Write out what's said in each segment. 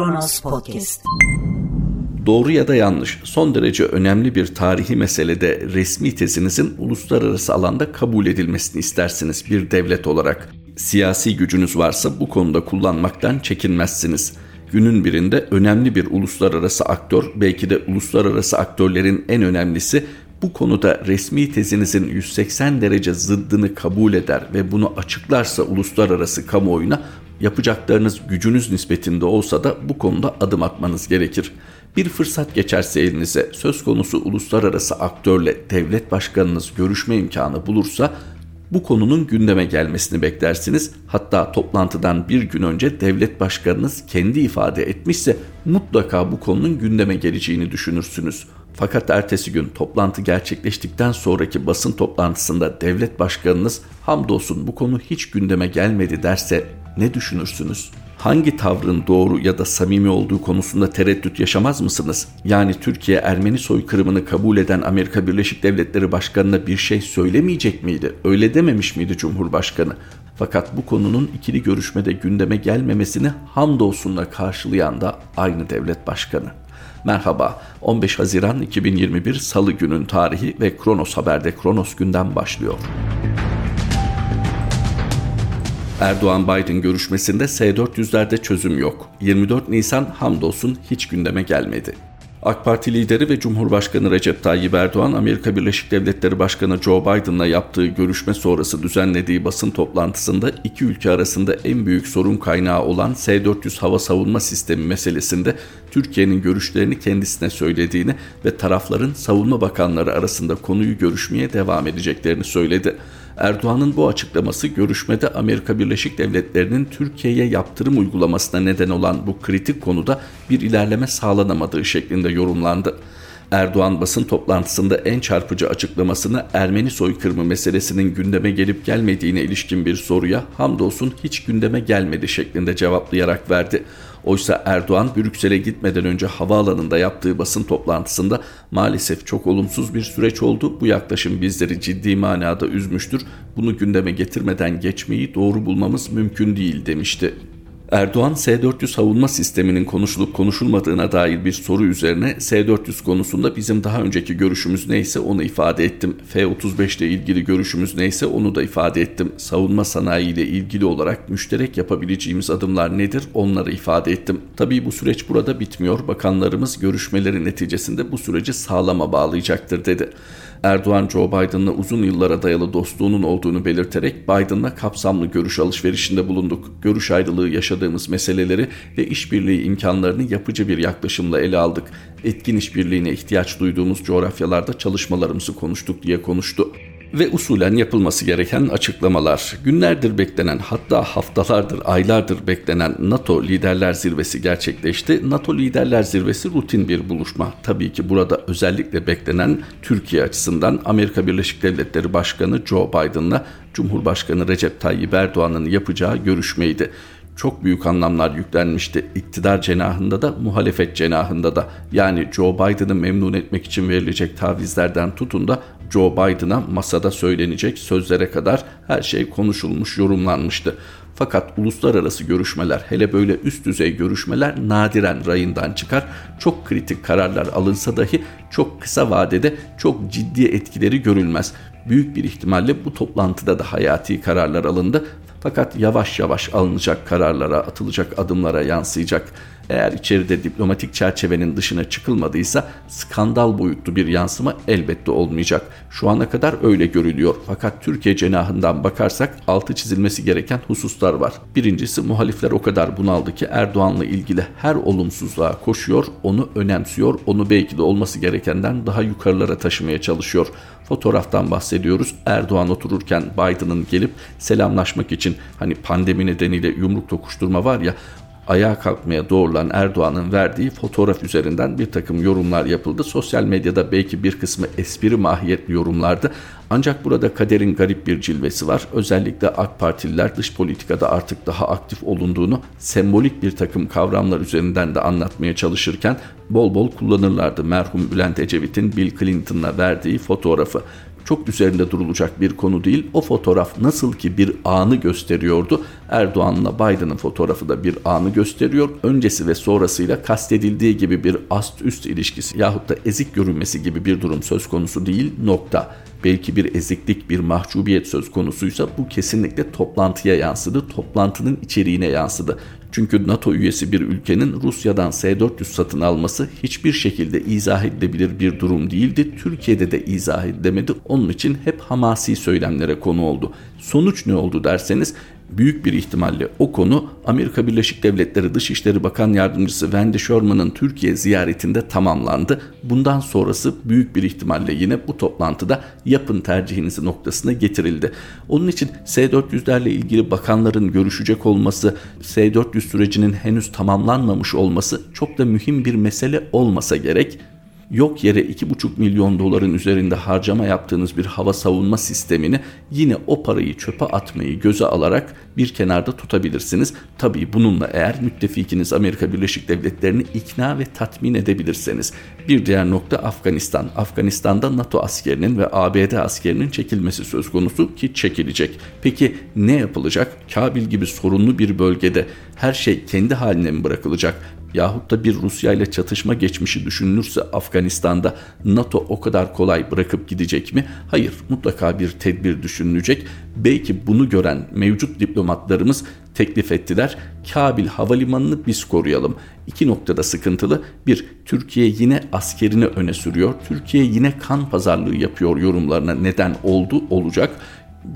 Kronos Podcast. Doğru ya da yanlış, son derece önemli bir tarihi meselede resmi tezinizin uluslararası alanda kabul edilmesini istersiniz bir devlet olarak. Siyasi gücünüz varsa bu konuda kullanmaktan çekinmezsiniz. Günün birinde önemli bir uluslararası aktör, belki de uluslararası aktörlerin en önemlisi bu konuda resmi tezinizin 180 derece zıddını kabul eder ve bunu açıklarsa uluslararası kamuoyuna yapacaklarınız gücünüz nispetinde olsa da bu konuda adım atmanız gerekir. Bir fırsat geçerse elinize söz konusu uluslararası aktörle devlet başkanınız görüşme imkanı bulursa bu konunun gündeme gelmesini beklersiniz. Hatta toplantıdan bir gün önce devlet başkanınız kendi ifade etmişse mutlaka bu konunun gündeme geleceğini düşünürsünüz. Fakat ertesi gün toplantı gerçekleştikten sonraki basın toplantısında devlet başkanınız hamdolsun bu konu hiç gündeme gelmedi derse ne düşünürsünüz? Hangi tavrın doğru ya da samimi olduğu konusunda tereddüt yaşamaz mısınız? Yani Türkiye Ermeni soykırımını kabul eden Amerika Birleşik Devletleri Başkanı'na bir şey söylemeyecek miydi? Öyle dememiş miydi Cumhurbaşkanı? Fakat bu konunun ikili görüşmede gündeme gelmemesini hamdolsunla karşılayan da aynı devlet başkanı. Merhaba, 15 Haziran 2021 Salı günün tarihi ve Kronos Haber'de Kronos günden başlıyor. Erdoğan-Biden görüşmesinde S-400'lerde çözüm yok. 24 Nisan hamdolsun hiç gündeme gelmedi. AK Parti lideri ve Cumhurbaşkanı Recep Tayyip Erdoğan, Amerika Birleşik Devletleri Başkanı Joe Biden'la yaptığı görüşme sonrası düzenlediği basın toplantısında iki ülke arasında en büyük sorun kaynağı olan S-400 hava savunma sistemi meselesinde Türkiye'nin görüşlerini kendisine söylediğini ve tarafların savunma bakanları arasında konuyu görüşmeye devam edeceklerini söyledi. Erdoğan'ın bu açıklaması görüşmede Amerika Birleşik Devletleri'nin Türkiye'ye yaptırım uygulamasına neden olan bu kritik konuda bir ilerleme sağlanamadığı şeklinde yorumlandı. Erdoğan basın toplantısında en çarpıcı açıklamasını Ermeni soykırımı meselesinin gündeme gelip gelmediğine ilişkin bir soruya hamdolsun hiç gündeme gelmedi şeklinde cevaplayarak verdi. Oysa Erdoğan Brüksel'e gitmeden önce havaalanında yaptığı basın toplantısında maalesef çok olumsuz bir süreç oldu. Bu yaklaşım bizleri ciddi manada üzmüştür. Bunu gündeme getirmeden geçmeyi doğru bulmamız mümkün değil demişti. Erdoğan S-400 savunma sisteminin konuşulup konuşulmadığına dair bir soru üzerine S-400 konusunda bizim daha önceki görüşümüz neyse onu ifade ettim. F-35 ile ilgili görüşümüz neyse onu da ifade ettim. Savunma sanayi ile ilgili olarak müşterek yapabileceğimiz adımlar nedir onları ifade ettim. Tabii bu süreç burada bitmiyor. Bakanlarımız görüşmelerin neticesinde bu süreci sağlama bağlayacaktır dedi. Erdoğan Joe Biden'la uzun yıllara dayalı dostluğunun olduğunu belirterek Biden'la kapsamlı görüş alışverişinde bulunduk. Görüş ayrılığı yaşadığımız meseleleri ve işbirliği imkanlarını yapıcı bir yaklaşımla ele aldık. Etkin işbirliğine ihtiyaç duyduğumuz coğrafyalarda çalışmalarımızı konuştuk diye konuştu ve usulen yapılması gereken açıklamalar. Günlerdir beklenen hatta haftalardır, aylardır beklenen NATO Liderler Zirvesi gerçekleşti. NATO Liderler Zirvesi rutin bir buluşma. Tabii ki burada özellikle beklenen Türkiye açısından Amerika Birleşik Devletleri Başkanı Joe Biden'la Cumhurbaşkanı Recep Tayyip Erdoğan'ın yapacağı görüşmeydi çok büyük anlamlar yüklenmişti. İktidar cenahında da muhalefet cenahında da. Yani Joe Biden'ı memnun etmek için verilecek tavizlerden tutun da Joe Biden'a masada söylenecek sözlere kadar her şey konuşulmuş, yorumlanmıştı. Fakat uluslararası görüşmeler, hele böyle üst düzey görüşmeler nadiren rayından çıkar. Çok kritik kararlar alınsa dahi çok kısa vadede çok ciddi etkileri görülmez. Büyük bir ihtimalle bu toplantıda da hayati kararlar alındı fakat yavaş yavaş alınacak kararlara, atılacak adımlara yansıyacak. Eğer içeride diplomatik çerçevenin dışına çıkılmadıysa skandal boyutlu bir yansıma elbette olmayacak. Şu ana kadar öyle görülüyor. Fakat Türkiye cenahından bakarsak altı çizilmesi gereken hususlar var. Birincisi muhalifler o kadar bunaldı ki Erdoğan'la ilgili her olumsuzluğa koşuyor, onu önemsiyor, onu belki de olması gerekenden daha yukarılara taşımaya çalışıyor. Fotoğraftan bahsediyoruz. Erdoğan otururken Biden'ın gelip selamlaşmak için hani pandemi nedeniyle yumruk tokuşturma var ya ayağa kalkmaya doğrulan Erdoğan'ın verdiği fotoğraf üzerinden bir takım yorumlar yapıldı. Sosyal medyada belki bir kısmı espri mahiyetli yorumlardı Ancak burada kaderin garip bir cilvesi var. Özellikle AK Partililer dış politikada artık daha aktif olunduğunu sembolik bir takım kavramlar üzerinden de anlatmaya çalışırken bol bol kullanırlardı. Merhum Bülent Ecevit'in Bill Clinton'la verdiği fotoğrafı çok üzerinde durulacak bir konu değil. O fotoğraf nasıl ki bir anı gösteriyordu. Erdoğan'la Biden'ın fotoğrafı da bir anı gösteriyor. Öncesi ve sonrasıyla kastedildiği gibi bir ast üst ilişkisi yahut da ezik görünmesi gibi bir durum söz konusu değil. Nokta. Belki bir eziklik, bir mahcubiyet söz konusuysa bu kesinlikle toplantıya yansıdı. Toplantının içeriğine yansıdı. Çünkü NATO üyesi bir ülkenin Rusya'dan S-400 satın alması hiçbir şekilde izah edilebilir bir durum değildi. Türkiye'de de izah edilemedi. Onun için hep hamasi söylemlere konu oldu. Sonuç ne oldu derseniz büyük bir ihtimalle o konu Amerika Birleşik Devletleri Dışişleri Bakan Yardımcısı Wendy Sherman'ın Türkiye ziyaretinde tamamlandı. Bundan sonrası büyük bir ihtimalle yine bu toplantıda yapın tercihinizi noktasına getirildi. Onun için S-400'lerle ilgili bakanların görüşecek olması, S-400 sürecinin henüz tamamlanmamış olması çok da mühim bir mesele olmasa gerek yok yere 2,5 milyon doların üzerinde harcama yaptığınız bir hava savunma sistemini yine o parayı çöpe atmayı göze alarak bir kenarda tutabilirsiniz. Tabii bununla eğer müttefikiniz Amerika Birleşik Devletleri'ni ikna ve tatmin edebilirseniz. Bir diğer nokta Afganistan. Afganistan'da NATO askerinin ve ABD askerinin çekilmesi söz konusu ki çekilecek. Peki ne yapılacak? Kabil gibi sorunlu bir bölgede her şey kendi haline mi bırakılacak? yahut da bir Rusya ile çatışma geçmişi düşünülürse Afganistan'da NATO o kadar kolay bırakıp gidecek mi? Hayır, mutlaka bir tedbir düşünülecek. Belki bunu gören mevcut diplomatlarımız teklif ettiler. Kabil havalimanını biz koruyalım. İki noktada sıkıntılı. Bir, Türkiye yine askerini öne sürüyor. Türkiye yine kan pazarlığı yapıyor yorumlarına neden oldu olacak.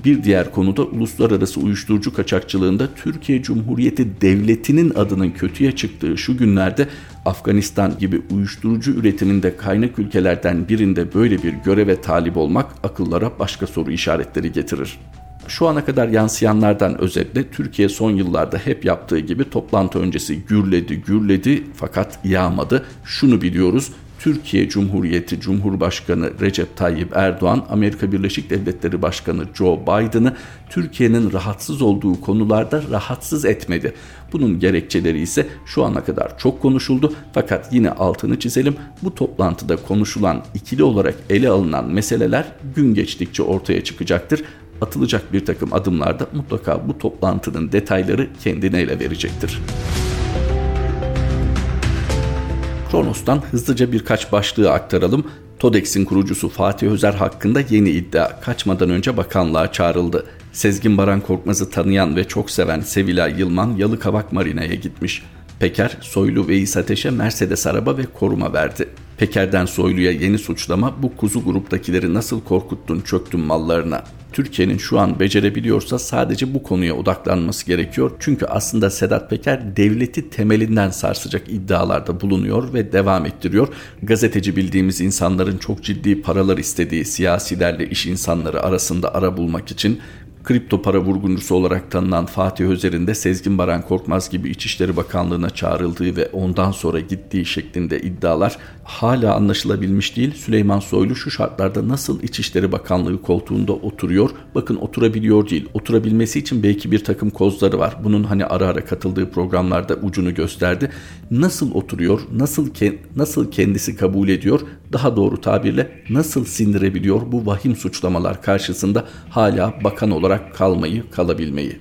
Bir diğer konuda uluslararası uyuşturucu kaçakçılığında Türkiye Cumhuriyeti Devleti'nin adının kötüye çıktığı şu günlerde Afganistan gibi uyuşturucu üretiminde kaynak ülkelerden birinde böyle bir göreve talip olmak akıllara başka soru işaretleri getirir. Şu ana kadar yansıyanlardan özetle Türkiye son yıllarda hep yaptığı gibi toplantı öncesi gürledi gürledi fakat yağmadı. Şunu biliyoruz Türkiye Cumhuriyeti Cumhurbaşkanı Recep Tayyip Erdoğan, Amerika Birleşik Devletleri Başkanı Joe Biden'ı Türkiye'nin rahatsız olduğu konularda rahatsız etmedi. Bunun gerekçeleri ise şu ana kadar çok konuşuldu fakat yine altını çizelim. Bu toplantıda konuşulan ikili olarak ele alınan meseleler gün geçtikçe ortaya çıkacaktır. Atılacak bir takım adımlarda mutlaka bu toplantının detayları kendine ele verecektir. Kronos'tan hızlıca birkaç başlığı aktaralım. TODEX'in kurucusu Fatih Özer hakkında yeni iddia kaçmadan önce bakanlığa çağrıldı. Sezgin Baran Korkmaz'ı tanıyan ve çok seven Sevilay Yılman Yalıkavak Marina'ya gitmiş. Peker, Soylu ve İsa Mercedes araba ve koruma verdi. Peker'den Soylu'ya yeni suçlama bu kuzu gruptakileri nasıl korkuttun çöktün mallarına. Türkiye'nin şu an becerebiliyorsa sadece bu konuya odaklanması gerekiyor. Çünkü aslında Sedat Peker devleti temelinden sarsacak iddialarda bulunuyor ve devam ettiriyor. Gazeteci bildiğimiz insanların çok ciddi paralar istediği siyasilerle iş insanları arasında ara bulmak için kripto para vurguncusu olarak tanınan Fatih Özer'in de Sezgin Baran Korkmaz gibi İçişleri Bakanlığı'na çağrıldığı ve ondan sonra gittiği şeklinde iddialar hala anlaşılabilmiş değil. Süleyman Soylu şu şartlarda nasıl İçişleri Bakanlığı koltuğunda oturuyor? Bakın oturabiliyor değil. Oturabilmesi için belki bir takım kozları var. Bunun hani ara ara katıldığı programlarda ucunu gösterdi. Nasıl oturuyor? Nasıl ke nasıl kendisi kabul ediyor? Daha doğru tabirle nasıl sindirebiliyor bu vahim suçlamalar karşısında hala bakan olarak kalmayı, kalabilmeyi?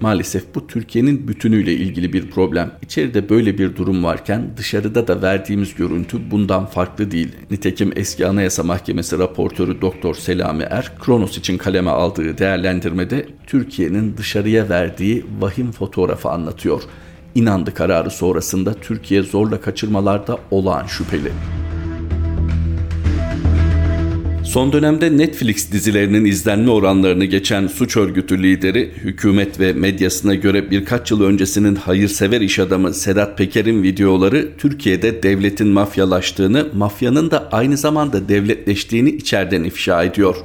Maalesef bu Türkiye'nin bütünüyle ilgili bir problem. İçeride böyle bir durum varken dışarıda da verdiğimiz görüntü bundan farklı değil. Nitekim eski Anayasa Mahkemesi raportörü Doktor Selami Er, Kronos için kaleme aldığı değerlendirmede Türkiye'nin dışarıya verdiği vahim fotoğrafı anlatıyor. İnandı kararı sonrasında Türkiye zorla kaçırmalarda olağan şüpheli. Son dönemde Netflix dizilerinin izlenme oranlarını geçen suç örgütü lideri hükümet ve medyasına göre birkaç yıl öncesinin hayırsever iş adamı Sedat Peker'in videoları Türkiye'de devletin mafyalaştığını, mafyanın da aynı zamanda devletleştiğini içeriden ifşa ediyor.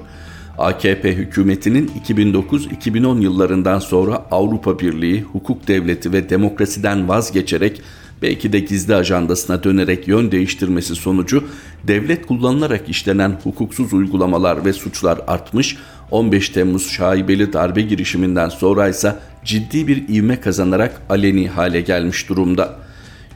AKP hükümetinin 2009-2010 yıllarından sonra Avrupa Birliği, hukuk devleti ve demokrasiden vazgeçerek belki de gizli ajandasına dönerek yön değiştirmesi sonucu devlet kullanılarak işlenen hukuksuz uygulamalar ve suçlar artmış, 15 Temmuz şaibeli darbe girişiminden sonra ise ciddi bir ivme kazanarak aleni hale gelmiş durumda.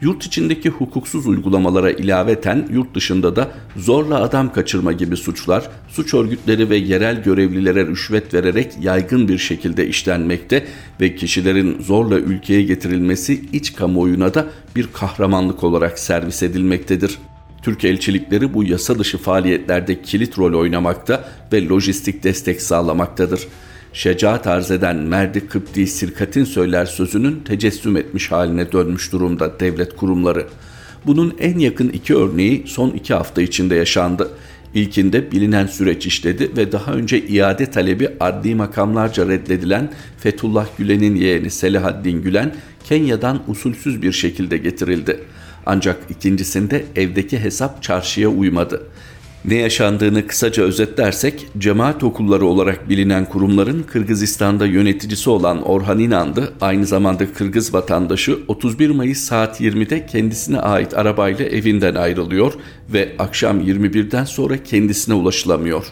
Yurt içindeki hukuksuz uygulamalara ilaveten yurt dışında da zorla adam kaçırma gibi suçlar, suç örgütleri ve yerel görevlilere rüşvet vererek yaygın bir şekilde işlenmekte ve kişilerin zorla ülkeye getirilmesi iç kamuoyuna da bir kahramanlık olarak servis edilmektedir. Türk elçilikleri bu yasa dışı faaliyetlerde kilit rol oynamakta ve lojistik destek sağlamaktadır şecaat arz eden Merdi Kıpti Sirkat'in söyler sözünün tecessüm etmiş haline dönmüş durumda devlet kurumları. Bunun en yakın iki örneği son iki hafta içinde yaşandı. İlkinde bilinen süreç işledi ve daha önce iade talebi adli makamlarca reddedilen Fethullah Gülen'in yeğeni Selahaddin Gülen Kenya'dan usulsüz bir şekilde getirildi. Ancak ikincisinde evdeki hesap çarşıya uymadı. Ne yaşandığını kısaca özetlersek, cemaat okulları olarak bilinen kurumların Kırgızistan'da yöneticisi olan Orhan İnandı, aynı zamanda Kırgız vatandaşı 31 Mayıs saat 20'de kendisine ait arabayla evinden ayrılıyor ve akşam 21'den sonra kendisine ulaşılamıyor.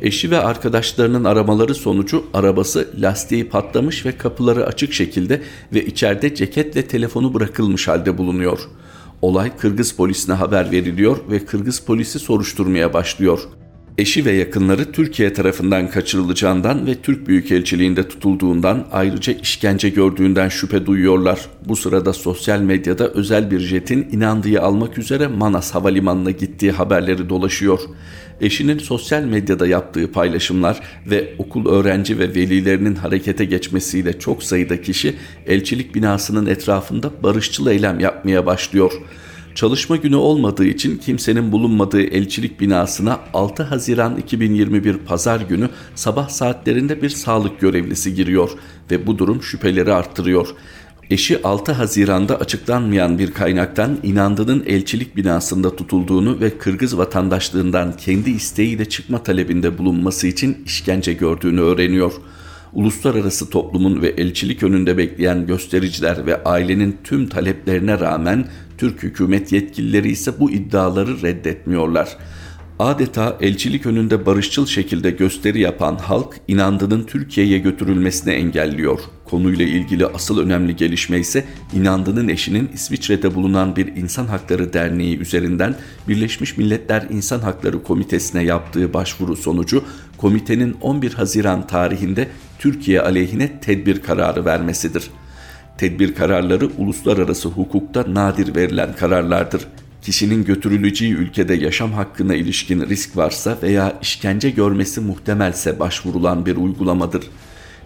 Eşi ve arkadaşlarının aramaları sonucu arabası lastiği patlamış ve kapıları açık şekilde ve içeride ceket ve telefonu bırakılmış halde bulunuyor.'' Olay Kırgız polisine haber veriliyor ve Kırgız polisi soruşturmaya başlıyor. Eşi ve yakınları Türkiye tarafından kaçırılacağından ve Türk Büyükelçiliğinde tutulduğundan ayrıca işkence gördüğünden şüphe duyuyorlar. Bu sırada sosyal medyada özel bir jetin inandığı almak üzere Manas Havalimanı'na gittiği haberleri dolaşıyor. Eşinin sosyal medyada yaptığı paylaşımlar ve okul öğrenci ve velilerinin harekete geçmesiyle çok sayıda kişi elçilik binasının etrafında barışçıl eylem yapmaya başlıyor. Çalışma günü olmadığı için kimsenin bulunmadığı elçilik binasına 6 Haziran 2021 Pazar günü sabah saatlerinde bir sağlık görevlisi giriyor ve bu durum şüpheleri arttırıyor. Eşi 6 Haziran'da açıklanmayan bir kaynaktan inandığının elçilik binasında tutulduğunu ve Kırgız vatandaşlığından kendi isteğiyle çıkma talebinde bulunması için işkence gördüğünü öğreniyor. Uluslararası toplumun ve elçilik önünde bekleyen göstericiler ve ailenin tüm taleplerine rağmen Türk hükümet yetkilileri ise bu iddiaları reddetmiyorlar. Adeta elçilik önünde barışçıl şekilde gösteri yapan halk inandığının Türkiye'ye götürülmesini engelliyor. Konuyla ilgili asıl önemli gelişme ise inandığının eşinin İsviçre'de bulunan bir insan hakları derneği üzerinden Birleşmiş Milletler İnsan Hakları Komitesi'ne yaptığı başvuru sonucu komitenin 11 Haziran tarihinde Türkiye aleyhine tedbir kararı vermesidir. Tedbir kararları uluslararası hukukta nadir verilen kararlardır. Kişinin götürüleceği ülkede yaşam hakkına ilişkin risk varsa veya işkence görmesi muhtemelse başvurulan bir uygulamadır.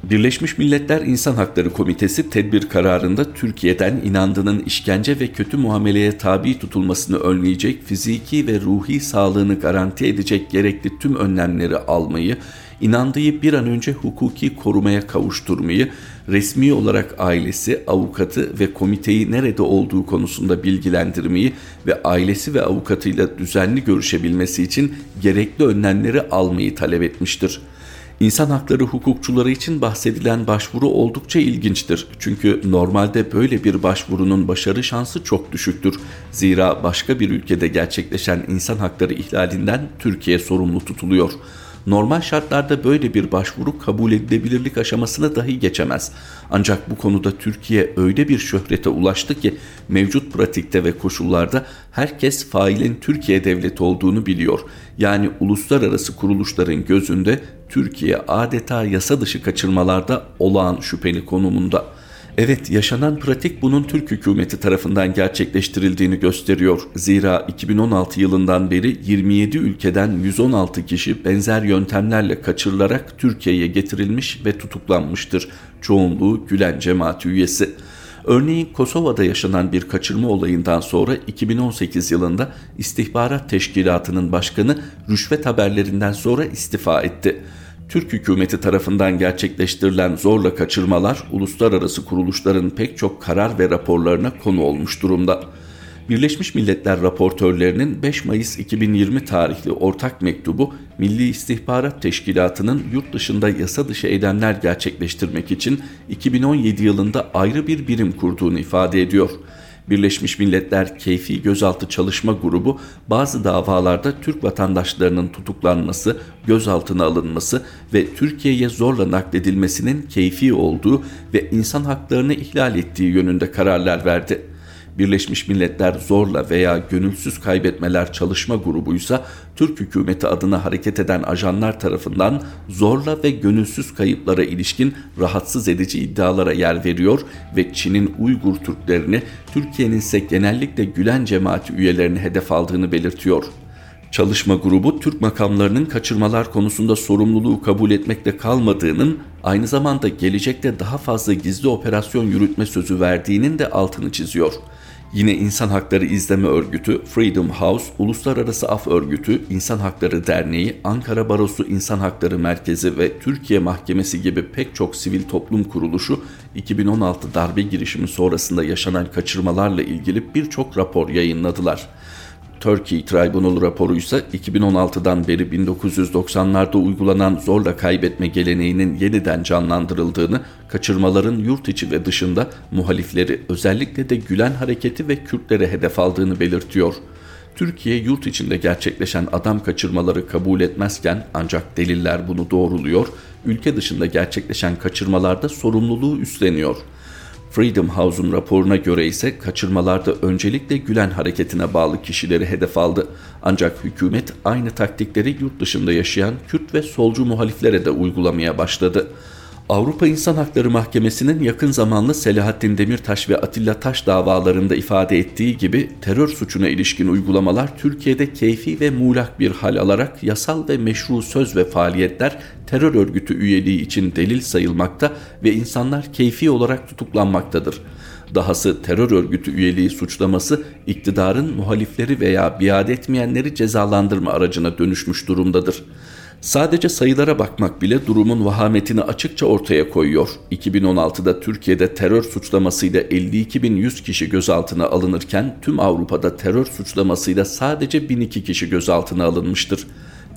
Birleşmiş Milletler İnsan Hakları Komitesi tedbir kararında Türkiye'den inandığının işkence ve kötü muameleye tabi tutulmasını önleyecek, fiziki ve ruhi sağlığını garanti edecek gerekli tüm önlemleri almayı, inandığı bir an önce hukuki korumaya kavuşturmayı, resmi olarak ailesi, avukatı ve komiteyi nerede olduğu konusunda bilgilendirmeyi ve ailesi ve avukatıyla düzenli görüşebilmesi için gerekli önlemleri almayı talep etmiştir. İnsan hakları hukukçuları için bahsedilen başvuru oldukça ilginçtir. Çünkü normalde böyle bir başvurunun başarı şansı çok düşüktür. Zira başka bir ülkede gerçekleşen insan hakları ihlalinden Türkiye sorumlu tutuluyor. Normal şartlarda böyle bir başvuru kabul edilebilirlik aşamasına dahi geçemez. Ancak bu konuda Türkiye öyle bir şöhrete ulaştı ki mevcut pratikte ve koşullarda herkes failin Türkiye devleti olduğunu biliyor. Yani uluslararası kuruluşların gözünde Türkiye adeta yasa dışı kaçırmalarda olağan şüpheli konumunda. Evet yaşanan pratik bunun Türk hükümeti tarafından gerçekleştirildiğini gösteriyor. Zira 2016 yılından beri 27 ülkeden 116 kişi benzer yöntemlerle kaçırılarak Türkiye'ye getirilmiş ve tutuklanmıştır. Çoğunluğu Gülen cemaati üyesi. Örneğin Kosova'da yaşanan bir kaçırma olayından sonra 2018 yılında İstihbarat Teşkilatı'nın başkanı rüşvet haberlerinden sonra istifa etti. Türk hükümeti tarafından gerçekleştirilen zorla kaçırmalar uluslararası kuruluşların pek çok karar ve raporlarına konu olmuş durumda. Birleşmiş Milletler raportörlerinin 5 Mayıs 2020 tarihli ortak mektubu Milli İstihbarat Teşkilatı'nın yurt dışında yasa dışı eylemler gerçekleştirmek için 2017 yılında ayrı bir birim kurduğunu ifade ediyor. Birleşmiş Milletler Keyfi Gözaltı Çalışma Grubu bazı davalarda Türk vatandaşlarının tutuklanması, gözaltına alınması ve Türkiye'ye zorla nakledilmesinin keyfi olduğu ve insan haklarını ihlal ettiği yönünde kararlar verdi. Birleşmiş Milletler Zorla veya Gönülsüz Kaybetmeler Çalışma Grubuysa Türk hükümeti adına hareket eden ajanlar tarafından zorla ve gönülsüz kayıplara ilişkin rahatsız edici iddialara yer veriyor ve Çin'in Uygur Türklerini Türkiye'nin ise genellikle Gülen cemaati üyelerini hedef aldığını belirtiyor. Çalışma grubu Türk makamlarının kaçırmalar konusunda sorumluluğu kabul etmekte kalmadığının, aynı zamanda gelecekte daha fazla gizli operasyon yürütme sözü verdiğinin de altını çiziyor. Yine İnsan Hakları İzleme Örgütü, Freedom House, Uluslararası Af Örgütü, İnsan Hakları Derneği, Ankara Barosu İnsan Hakları Merkezi ve Türkiye Mahkemesi gibi pek çok sivil toplum kuruluşu 2016 darbe girişimi sonrasında yaşanan kaçırmalarla ilgili birçok rapor yayınladılar. Turkey Tribunal raporu ise 2016'dan beri 1990'larda uygulanan zorla kaybetme geleneğinin yeniden canlandırıldığını, kaçırmaların yurt içi ve dışında muhalifleri özellikle de Gülen hareketi ve Kürtlere hedef aldığını belirtiyor. Türkiye yurt içinde gerçekleşen adam kaçırmaları kabul etmezken ancak deliller bunu doğruluyor, ülke dışında gerçekleşen kaçırmalarda sorumluluğu üstleniyor.'' Freedom House'un raporuna göre ise kaçırmalarda öncelikle Gülen hareketine bağlı kişileri hedef aldı. Ancak hükümet aynı taktikleri yurt dışında yaşayan Kürt ve solcu muhaliflere de uygulamaya başladı. Avrupa İnsan Hakları Mahkemesi'nin yakın zamanlı Selahattin Demirtaş ve Atilla Taş davalarında ifade ettiği gibi terör suçuna ilişkin uygulamalar Türkiye'de keyfi ve muğlak bir hal alarak yasal ve meşru söz ve faaliyetler terör örgütü üyeliği için delil sayılmakta ve insanlar keyfi olarak tutuklanmaktadır. Dahası terör örgütü üyeliği suçlaması iktidarın muhalifleri veya biat etmeyenleri cezalandırma aracına dönüşmüş durumdadır. Sadece sayılara bakmak bile durumun vahametini açıkça ortaya koyuyor. 2016'da Türkiye'de terör suçlamasıyla 52.100 kişi gözaltına alınırken tüm Avrupa'da terör suçlamasıyla sadece 1002 kişi gözaltına alınmıştır.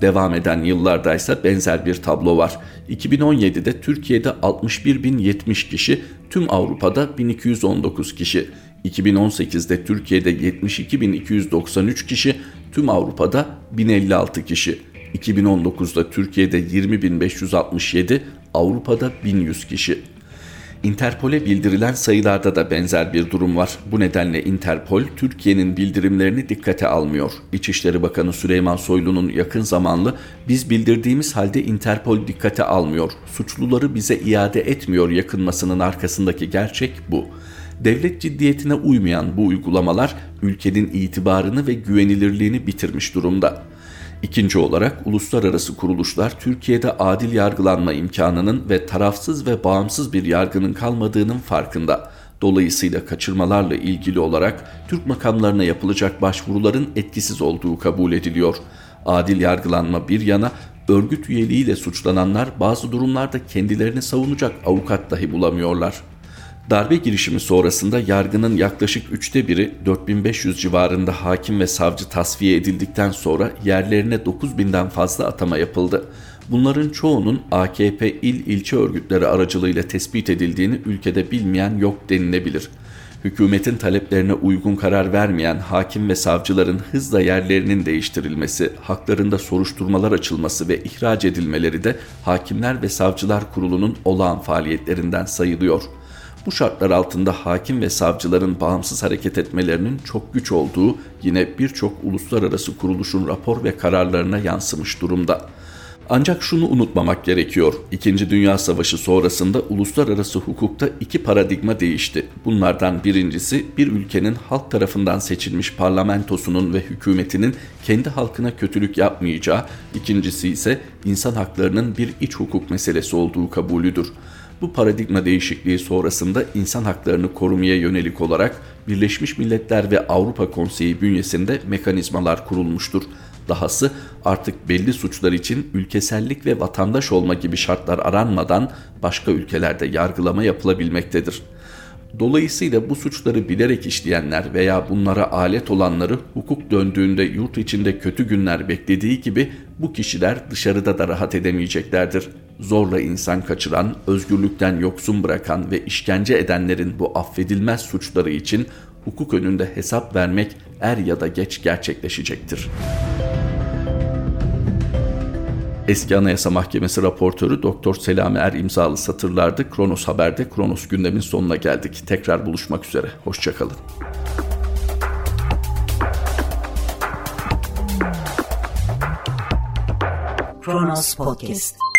Devam eden yıllarda ise benzer bir tablo var. 2017'de Türkiye'de 61.070 kişi, tüm Avrupa'da 1219 kişi. 2018'de Türkiye'de 72.293 kişi, tüm Avrupa'da 1056 kişi. 2019'da Türkiye'de 20.567, Avrupa'da 1100 kişi. Interpol'e bildirilen sayılarda da benzer bir durum var. Bu nedenle Interpol Türkiye'nin bildirimlerini dikkate almıyor. İçişleri Bakanı Süleyman Soylu'nun yakın zamanlı biz bildirdiğimiz halde Interpol dikkate almıyor. Suçluları bize iade etmiyor yakınmasının arkasındaki gerçek bu. Devlet ciddiyetine uymayan bu uygulamalar ülkenin itibarını ve güvenilirliğini bitirmiş durumda. İkinci olarak uluslararası kuruluşlar Türkiye'de adil yargılanma imkanının ve tarafsız ve bağımsız bir yargının kalmadığının farkında. Dolayısıyla kaçırmalarla ilgili olarak Türk makamlarına yapılacak başvuruların etkisiz olduğu kabul ediliyor. Adil yargılanma bir yana örgüt üyeliğiyle suçlananlar bazı durumlarda kendilerini savunacak avukat dahi bulamıyorlar. Darbe girişimi sonrasında yargının yaklaşık üçte biri 4500 civarında hakim ve savcı tasfiye edildikten sonra yerlerine 9000'den fazla atama yapıldı. Bunların çoğunun AKP il ilçe örgütleri aracılığıyla tespit edildiğini ülkede bilmeyen yok denilebilir. Hükümetin taleplerine uygun karar vermeyen hakim ve savcıların hızla yerlerinin değiştirilmesi, haklarında soruşturmalar açılması ve ihraç edilmeleri de Hakimler ve Savcılar Kurulu'nun olağan faaliyetlerinden sayılıyor.'' Bu şartlar altında hakim ve savcıların bağımsız hareket etmelerinin çok güç olduğu yine birçok uluslararası kuruluşun rapor ve kararlarına yansımış durumda. Ancak şunu unutmamak gerekiyor. İkinci Dünya Savaşı sonrasında uluslararası hukukta iki paradigma değişti. Bunlardan birincisi bir ülkenin halk tarafından seçilmiş parlamentosunun ve hükümetinin kendi halkına kötülük yapmayacağı, ikincisi ise insan haklarının bir iç hukuk meselesi olduğu kabulüdür. Bu paradigma değişikliği sonrasında insan haklarını korumaya yönelik olarak Birleşmiş Milletler ve Avrupa Konseyi bünyesinde mekanizmalar kurulmuştur. Dahası artık belli suçlar için ülkesellik ve vatandaş olma gibi şartlar aranmadan başka ülkelerde yargılama yapılabilmektedir. Dolayısıyla bu suçları bilerek işleyenler veya bunlara alet olanları hukuk döndüğünde yurt içinde kötü günler beklediği gibi bu kişiler dışarıda da rahat edemeyeceklerdir. Zorla insan kaçıran, özgürlükten yoksun bırakan ve işkence edenlerin bu affedilmez suçları için hukuk önünde hesap vermek er ya da geç gerçekleşecektir. Eski Anayasa Mahkemesi raportörü Doktor Selami Er imzalı satırlardı. Kronos Haber'de Kronos gündemin sonuna geldik. Tekrar buluşmak üzere. Hoşçakalın. Kronos Podcast